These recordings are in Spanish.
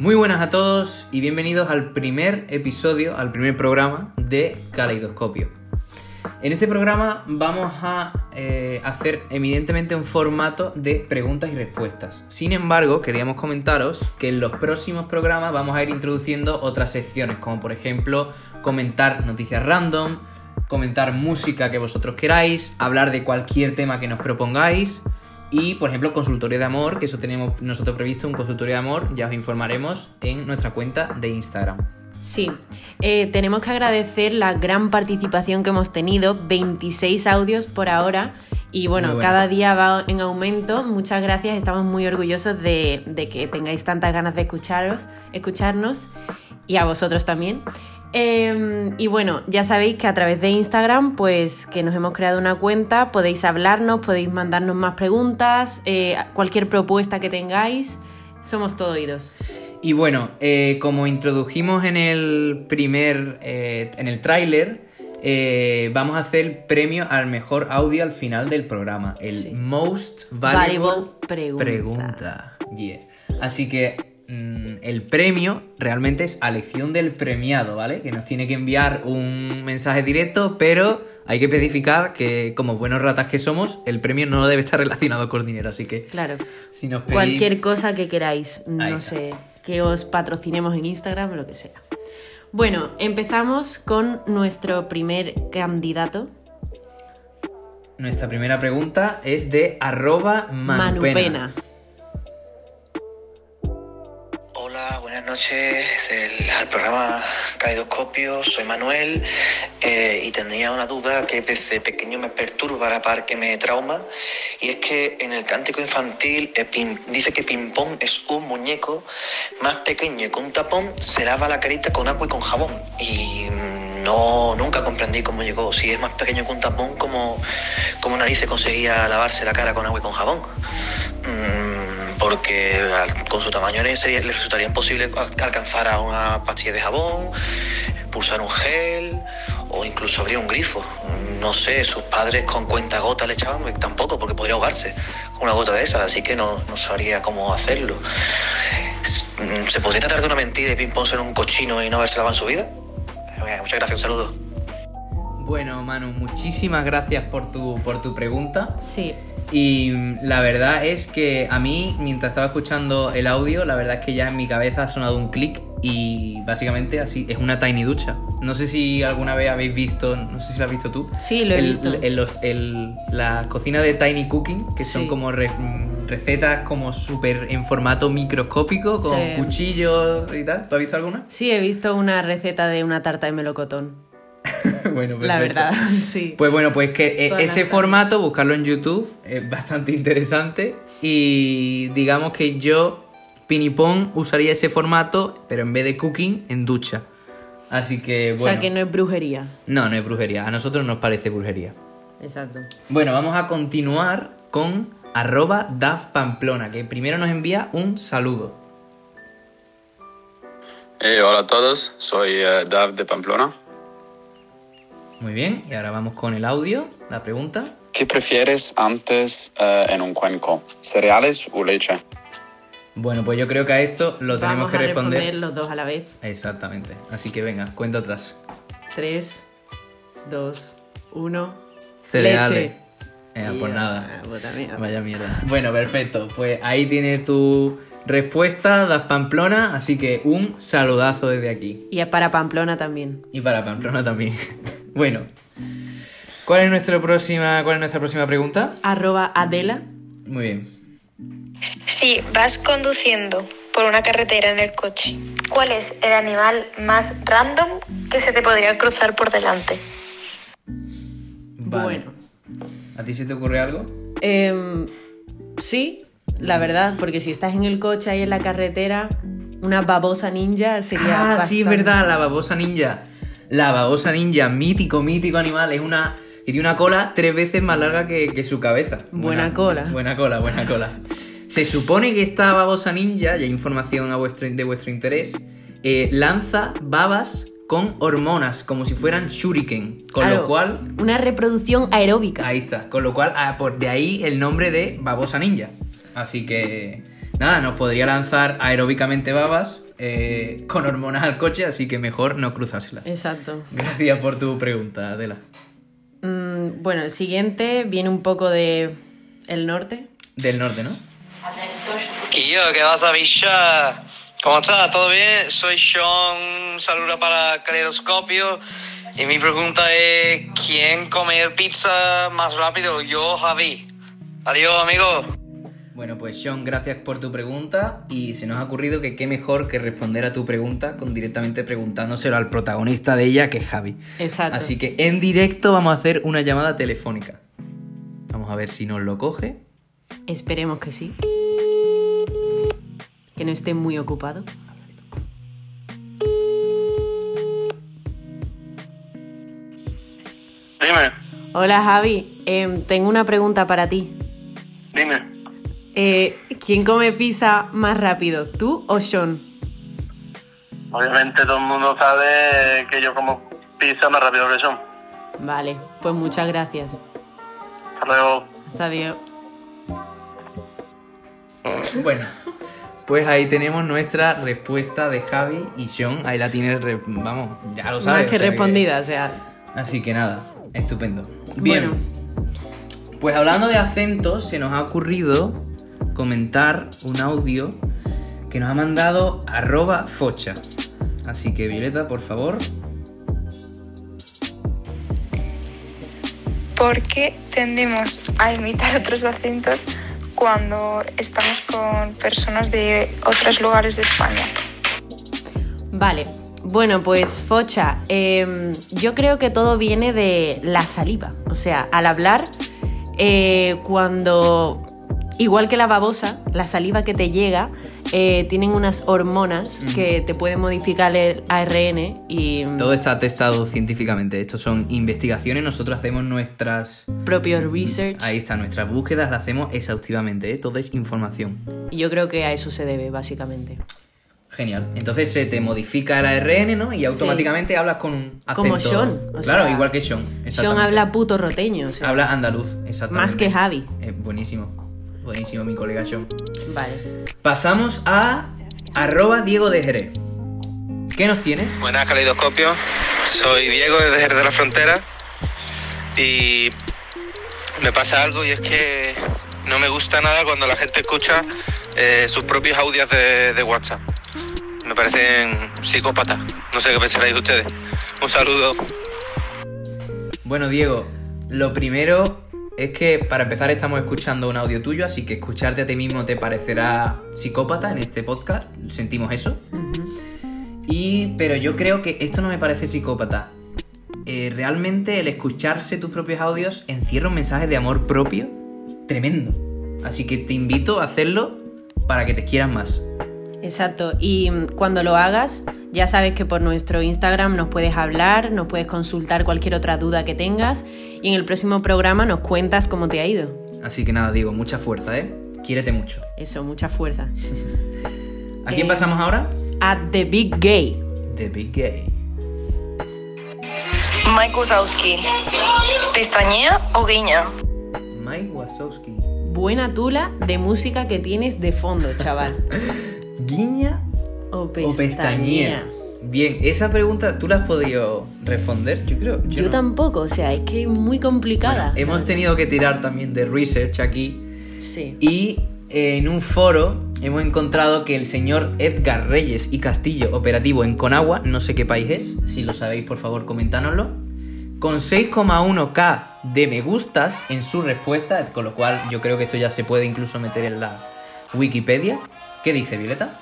Muy buenas a todos y bienvenidos al primer episodio, al primer programa de Caleidoscopio. En este programa vamos a eh, hacer eminentemente un formato de preguntas y respuestas. Sin embargo, queríamos comentaros que en los próximos programas vamos a ir introduciendo otras secciones, como por ejemplo comentar noticias random, comentar música que vosotros queráis, hablar de cualquier tema que nos propongáis y, por ejemplo, consultorio de amor, que eso tenemos nosotros previsto, un consultorio de amor, ya os informaremos en nuestra cuenta de Instagram. Sí, eh, tenemos que agradecer la gran participación que hemos tenido, 26 audios por ahora, y bueno, bueno. cada día va en aumento. Muchas gracias, estamos muy orgullosos de, de que tengáis tantas ganas de escucharos, escucharnos, y a vosotros también. Eh, y bueno, ya sabéis que a través de Instagram, pues que nos hemos creado una cuenta, podéis hablarnos, podéis mandarnos más preguntas, eh, cualquier propuesta que tengáis, somos todo oídos. Y bueno, eh, como introdujimos en el primer, eh, en el tráiler, vamos a hacer el premio al mejor audio al final del programa, el Sí. Most Valuable, Valuable Pregunta. Pregunta. Yeah. Así que mm, el premio realmente es a elección del premiado, ¿vale? Que nos tiene que enviar un mensaje directo, pero hay que especificar que como buenos ratas que somos, el premio no debe estar relacionado con dinero, así que Claro. si nos pedís... Cualquier cosa que queráis, no sé, que os patrocinemos en Instagram o lo que sea. Bueno, empezamos con nuestro primer candidato, Nuestra primera pregunta es de arroba manupena. Manupena. Noches. El, al programa Caidoscopio, soy Manuel eh, y tendría una duda que desde pequeño me perturba, a la par que me trauma, y es que en el cántico infantil eh, dice que Pimpón es un muñeco más pequeño y con un tapón se lava la carita con agua y con jabón. Y no, nunca comprendí cómo llegó. Si es más pequeño que un tapón, ¿cómo, cómo narices conseguía lavarse la cara con agua y con jabón? Mm, porque con su tamaño le, sería- le resultaría imposible al- alcanzar a una pastilla de jabón, pulsar un gel o incluso abrir un grifo. No sé, sus padres con cuenta gota le echaban, pues tampoco, porque podría ahogarse con una gota de esas, así que no, no sabría cómo hacerlo. ¿Se podría tratar de una mentira y ping-pong ser un cochino y no haberse lavado en su vida? Eh, Muchas gracias, un saludo. Bueno, Manu, muchísimas gracias por tu, por tu pregunta. Sí, Y mm, la verdad es que a mí, mientras estaba escuchando el audio, la verdad es que ya en mi cabeza ha sonado un clic y básicamente así, es una tiny ducha. No sé si alguna vez habéis visto, no sé si lo has visto tú. Sí, lo he el- visto. el- los- el- la cocina de Tiny Cooking, que son como re- mm, recetas como súper en formato microscópico, con Sí. cuchillos y tal. ¿Tú has visto alguna? sí, he visto una receta de una tarta de melocotón. bueno, La perfecto. verdad, sí. Pues bueno, pues que eh, ese formato, buscarlo en YouTube, es bastante interesante. Y digamos que yo, Pinipón, usaría ese formato, pero en vez de cooking, en ducha. Así que o bueno. sea que no es brujería. no, no es brujería. A nosotros nos parece brujería. Exacto. Bueno, vamos a continuar con arroba Pamplona, que primero nos envía un saludo. Eh, hola a todos, soy eh, Dav de Pamplona. Muy bien, y ahora vamos con el audio, la pregunta. ¿Qué prefieres antes eh, en un cuenco? ¿Cereales o leche? Bueno, pues yo creo que a esto lo tenemos Vamos que a responder. responder los dos a la vez. Exactamente. Así que venga, cuenta atrás. 3, 2, 1. Cereales. Leche. Eh, pues nada. Puta mierda. Vaya mierda. Bueno, perfecto. Pues ahí tiene tu respuesta, Das Pamplona. Así que un saludazo desde aquí. Y es para Pamplona también. Y para Pamplona también. bueno. ¿Cuál es, nuestra próxima, ¿Cuál es nuestra próxima pregunta? Arroba Adela. Muy bien. Si vas conduciendo por una carretera en el coche, ¿cuál es el animal más random que se te podría cruzar por delante? Vale. Bueno. ¿A ti se te ocurre algo? Em, sí, la verdad, porque si estás en el coche ahí en la carretera, una babosa ninja sería. Ah, sí, es verdad, la babosa ninja. La babosa ninja, mítico, mítico animal. Es una. Y tiene una cola tres veces más larga que, que su cabeza. Buena cola. Buena cola, buena cola. Se supone que esta babosa ninja, y hay información a vuestro, de vuestro interés, eh, lanza babas con hormonas, como si fueran shuriken. Con Claro, lo cual. Una reproducción aeróbica. Ahí está. Con lo cual, ah, por de ahí el nombre de babosa ninja. Así que. Nada, nos podría lanzar aeróbicamente babas eh, con hormonas al coche, así que mejor no cruzársela. Exacto. Gracias por tu pregunta, Adela. Mm, bueno, el siguiente viene un poco de el norte. Del norte, ¿no? Kio, ¿qué pasa, bicha? ¿Cómo estás? ¿Todo bien? Soy Sean, un saludo para Caleidoscopio. Y mi pregunta es, ¿quién come pizza más rápido? Yo, Javi. Adiós, amigo. Bueno, pues Sean, gracias por tu pregunta y se nos ha ocurrido que qué mejor que responder a tu pregunta con directamente preguntándoselo al protagonista de ella, que es Javi. Exacto. Así que en directo vamos a hacer una llamada telefónica. Vamos a ver si nos lo coge. Esperemos que sí. Que no esté muy ocupado. Dime, Hola Javi, Em, tengo una pregunta para ti. dime. Eh, ¿Quién come pizza más rápido, tú o Sean? Obviamente todo el mundo sabe que yo como pizza más rápido que son. Vale, pues muchas gracias. Hasta luego. Hasta adiós. Bueno, pues ahí tenemos nuestra respuesta de Javi y Sean. Ahí la tiene, re- vamos, ya lo sabes. Más que o sea respondida, o sea. Así que nada, estupendo. Bien. Bueno. Pues hablando de acentos, se nos ha ocurrido comentar un audio que nos ha mandado arroba focha. Así que Violeta, por favor. ¿Por qué tendemos a imitar otros acentos cuando estamos con personas de otros lugares de España? Vale, bueno, pues Focha, em, yo creo que todo viene de la saliva. O sea, al hablar, eh, cuando, igual que la babosa, la saliva que te llega, eh, tienen unas hormonas que te pueden modificar el ARN y mm, Todo está testado científicamente. Estos son investigaciones. Nosotros hacemos nuestras. propio research. Ahí está, nuestras búsquedas las hacemos exhaustivamente. ¿eh? Todo es información. Y yo creo que a eso se debe, básicamente. Genial. Entonces se te modifica el ARN, ¿no? Y automáticamente hablas con un acento. Como Sean, o claro, sea, igual que Sean. Sean habla puto roteño, o sea, Habla andaluz, exactamente. más que Javi. Eh, buenísimo. Buenísimo, mi colega Sean. Vale. Pasamos a arroba Diego de Jerez. ¿Qué nos tienes? Buenas, Caleidoscopio. Soy Diego desde Jerez de la Frontera. Y me pasa algo y es que no me gusta nada cuando la gente escucha eh, sus propios audios de, de WhatsApp. Me parecen psicópatas. No sé qué pensaréis ustedes. Un saludo. Bueno, Diego, lo primero es que para empezar estamos escuchando un audio tuyo, así que escucharte a ti mismo te parecerá psicópata en este podcast. Sentimos eso. Y, pero yo creo que esto no me parece psicópata. Eh, realmente el escucharse tus propios audios encierra un mensaje de amor propio tremendo. Así que te invito a hacerlo para que te quieras más. Exacto, y cuando lo hagas, ya sabes que por nuestro Instagram nos puedes hablar, nos puedes consultar cualquier otra duda que tengas y en el próximo programa nos cuentas cómo te ha ido. Así que nada, Diego, mucha fuerza, ¿eh? Quiérete mucho. Eso, mucha fuerza. ¿A quién Eh, pasamos ahora? At The Big Gay. The Big Gay. Mike Wazowski. ¿Pestañea o guiña? Mike Wazowski. Buena tula de música que tienes de fondo, chaval. ¿Guiña O o pestañea. Bien, esa pregunta tú la has podido responder, yo creo. Yo, no. tampoco, o sea, es que es muy complicada. Bueno, hemos tenido que tirar también de research aquí Sí. y eh, en un foro hemos encontrado que el señor Edgar Reyes y Castillo, operativo en Conagua, no sé qué país es, si lo sabéis por favor comentárnoslo, con 6,1k de me gustas en su respuesta, con lo cual yo creo que esto ya se puede incluso meter en la Wikipedia. ¿Qué dice Violeta?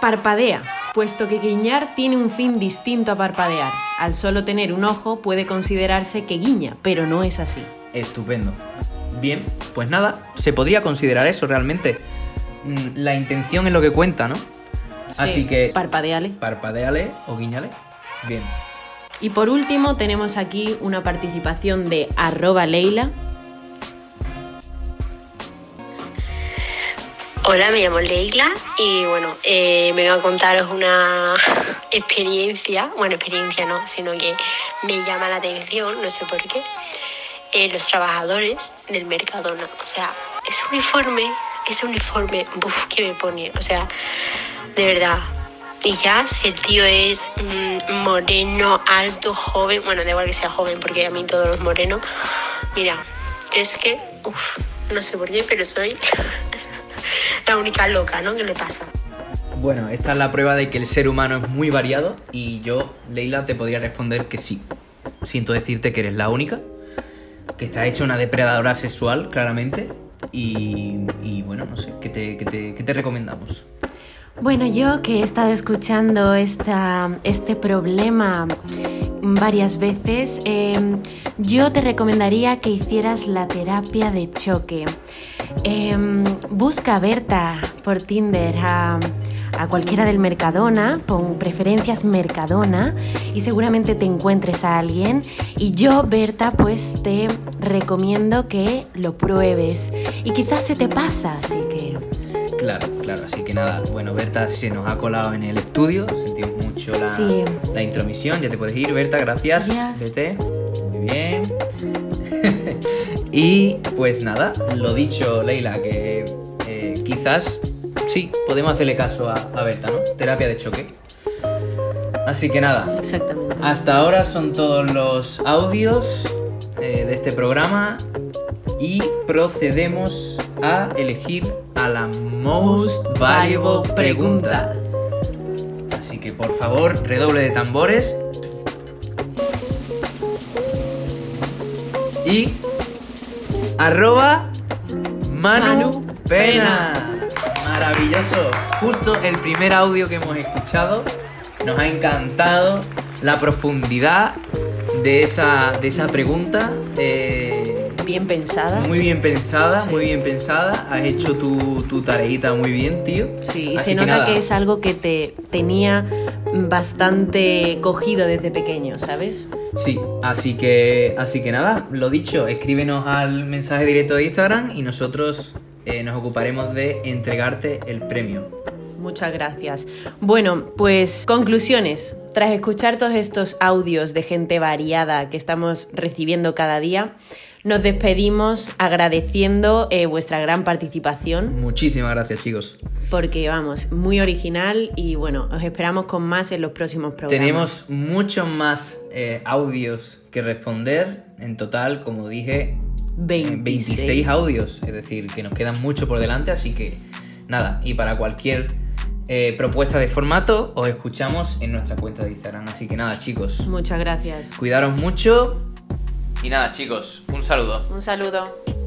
Parpadea, puesto que guiñar tiene un fin distinto a parpadear. Al solo tener un ojo puede considerarse que guiña, pero no es así. Estupendo. Bien, pues nada, se podría considerar eso realmente. Mm, La intención es lo que cuenta, ¿no? Así que Parpadeale. parpadeale o guiñale. Bien. Y por último tenemos aquí una participación de arroba Leila. Hola, me llamo Leila y bueno, eh, vengo a contaros una experiencia, bueno, experiencia no, sino que me llama la atención, no sé por qué, eh, los trabajadores del Mercadona. O sea, ese uniforme, ese uniforme, buf, que me pone, o sea, de verdad, Y ya, si el tío es mm, moreno, alto, joven, bueno, da igual que sea joven, porque a mí todos los morenos, mira, es que, uff, no sé por qué, pero soy la única loca, ¿no? ¿Qué le pasa? Bueno, esta es la prueba de que el ser humano es muy variado y yo, Leila, te podría responder que sí. Siento decirte que eres la única, que está hecha una depredadora sexual, claramente, y, y bueno, no sé, ¿qué te, qué te- qué te recomendamos? Bueno, yo que he estado escuchando esta, este problema varias veces, eh, yo te recomendaría que hicieras la terapia de choque. Eh, busca a Berta por Tinder a, a cualquiera del Mercadona, pon preferencias Mercadona y seguramente te encuentres a alguien. Y yo, Berta, pues te recomiendo que lo pruebes y quizás se te pasa, así que... Claro, claro, así que nada, bueno, Berta se nos ha colado en el estudio, sentimos mucho la, Sí. la intromisión, ya te puedes ir, Berta, gracias, Gracias. vete, muy bien. Y pues nada, lo dicho, Leila, que eh, quizás sí, podemos hacerle caso a, a Berta, ¿no? Terapia de choque. Así que nada, Exactamente. hasta ahora son todos los audios eh, de este programa y procedemos a elegir a la most valuable pregunta. Así que por favor, redoble de tambores. Y arroba Manu, Manu Pena. Maravilloso. Justo el primer audio que hemos escuchado. Nos ha encantado la profundidad de esa, de esa pregunta. eh, Bien pensada. muy bien pensada, Sí. muy bien pensada. Has hecho tu, tu tareita muy bien, tío. Sí, y Así se nota que es algo que te tenía bastante cogido desde pequeño, ¿sabes? Sí, así que, así que nada, lo dicho, escríbenos al mensaje directo de Instagram y nosotros eh, nos ocuparemos de entregarte el premio. Muchas gracias. Bueno, pues conclusiones. Tras escuchar todos estos audios de gente variada que estamos recibiendo cada día, nos despedimos agradeciendo eh, vuestra gran participación Muchísimas gracias, chicos. porque, vamos, muy original y bueno, os esperamos con más en los próximos programas. Tenemos muchos más eh, audios que responder. En total, como dije, eh, 26. 26 audios. Es decir, que nos quedan mucho por delante. Así que nada, y para cualquier eh, propuesta de formato, os escuchamos en nuestra cuenta de Instagram. Así que nada, chicos, Muchas gracias. cuidaros mucho. Y nada, chicos, un saludo. Un saludo.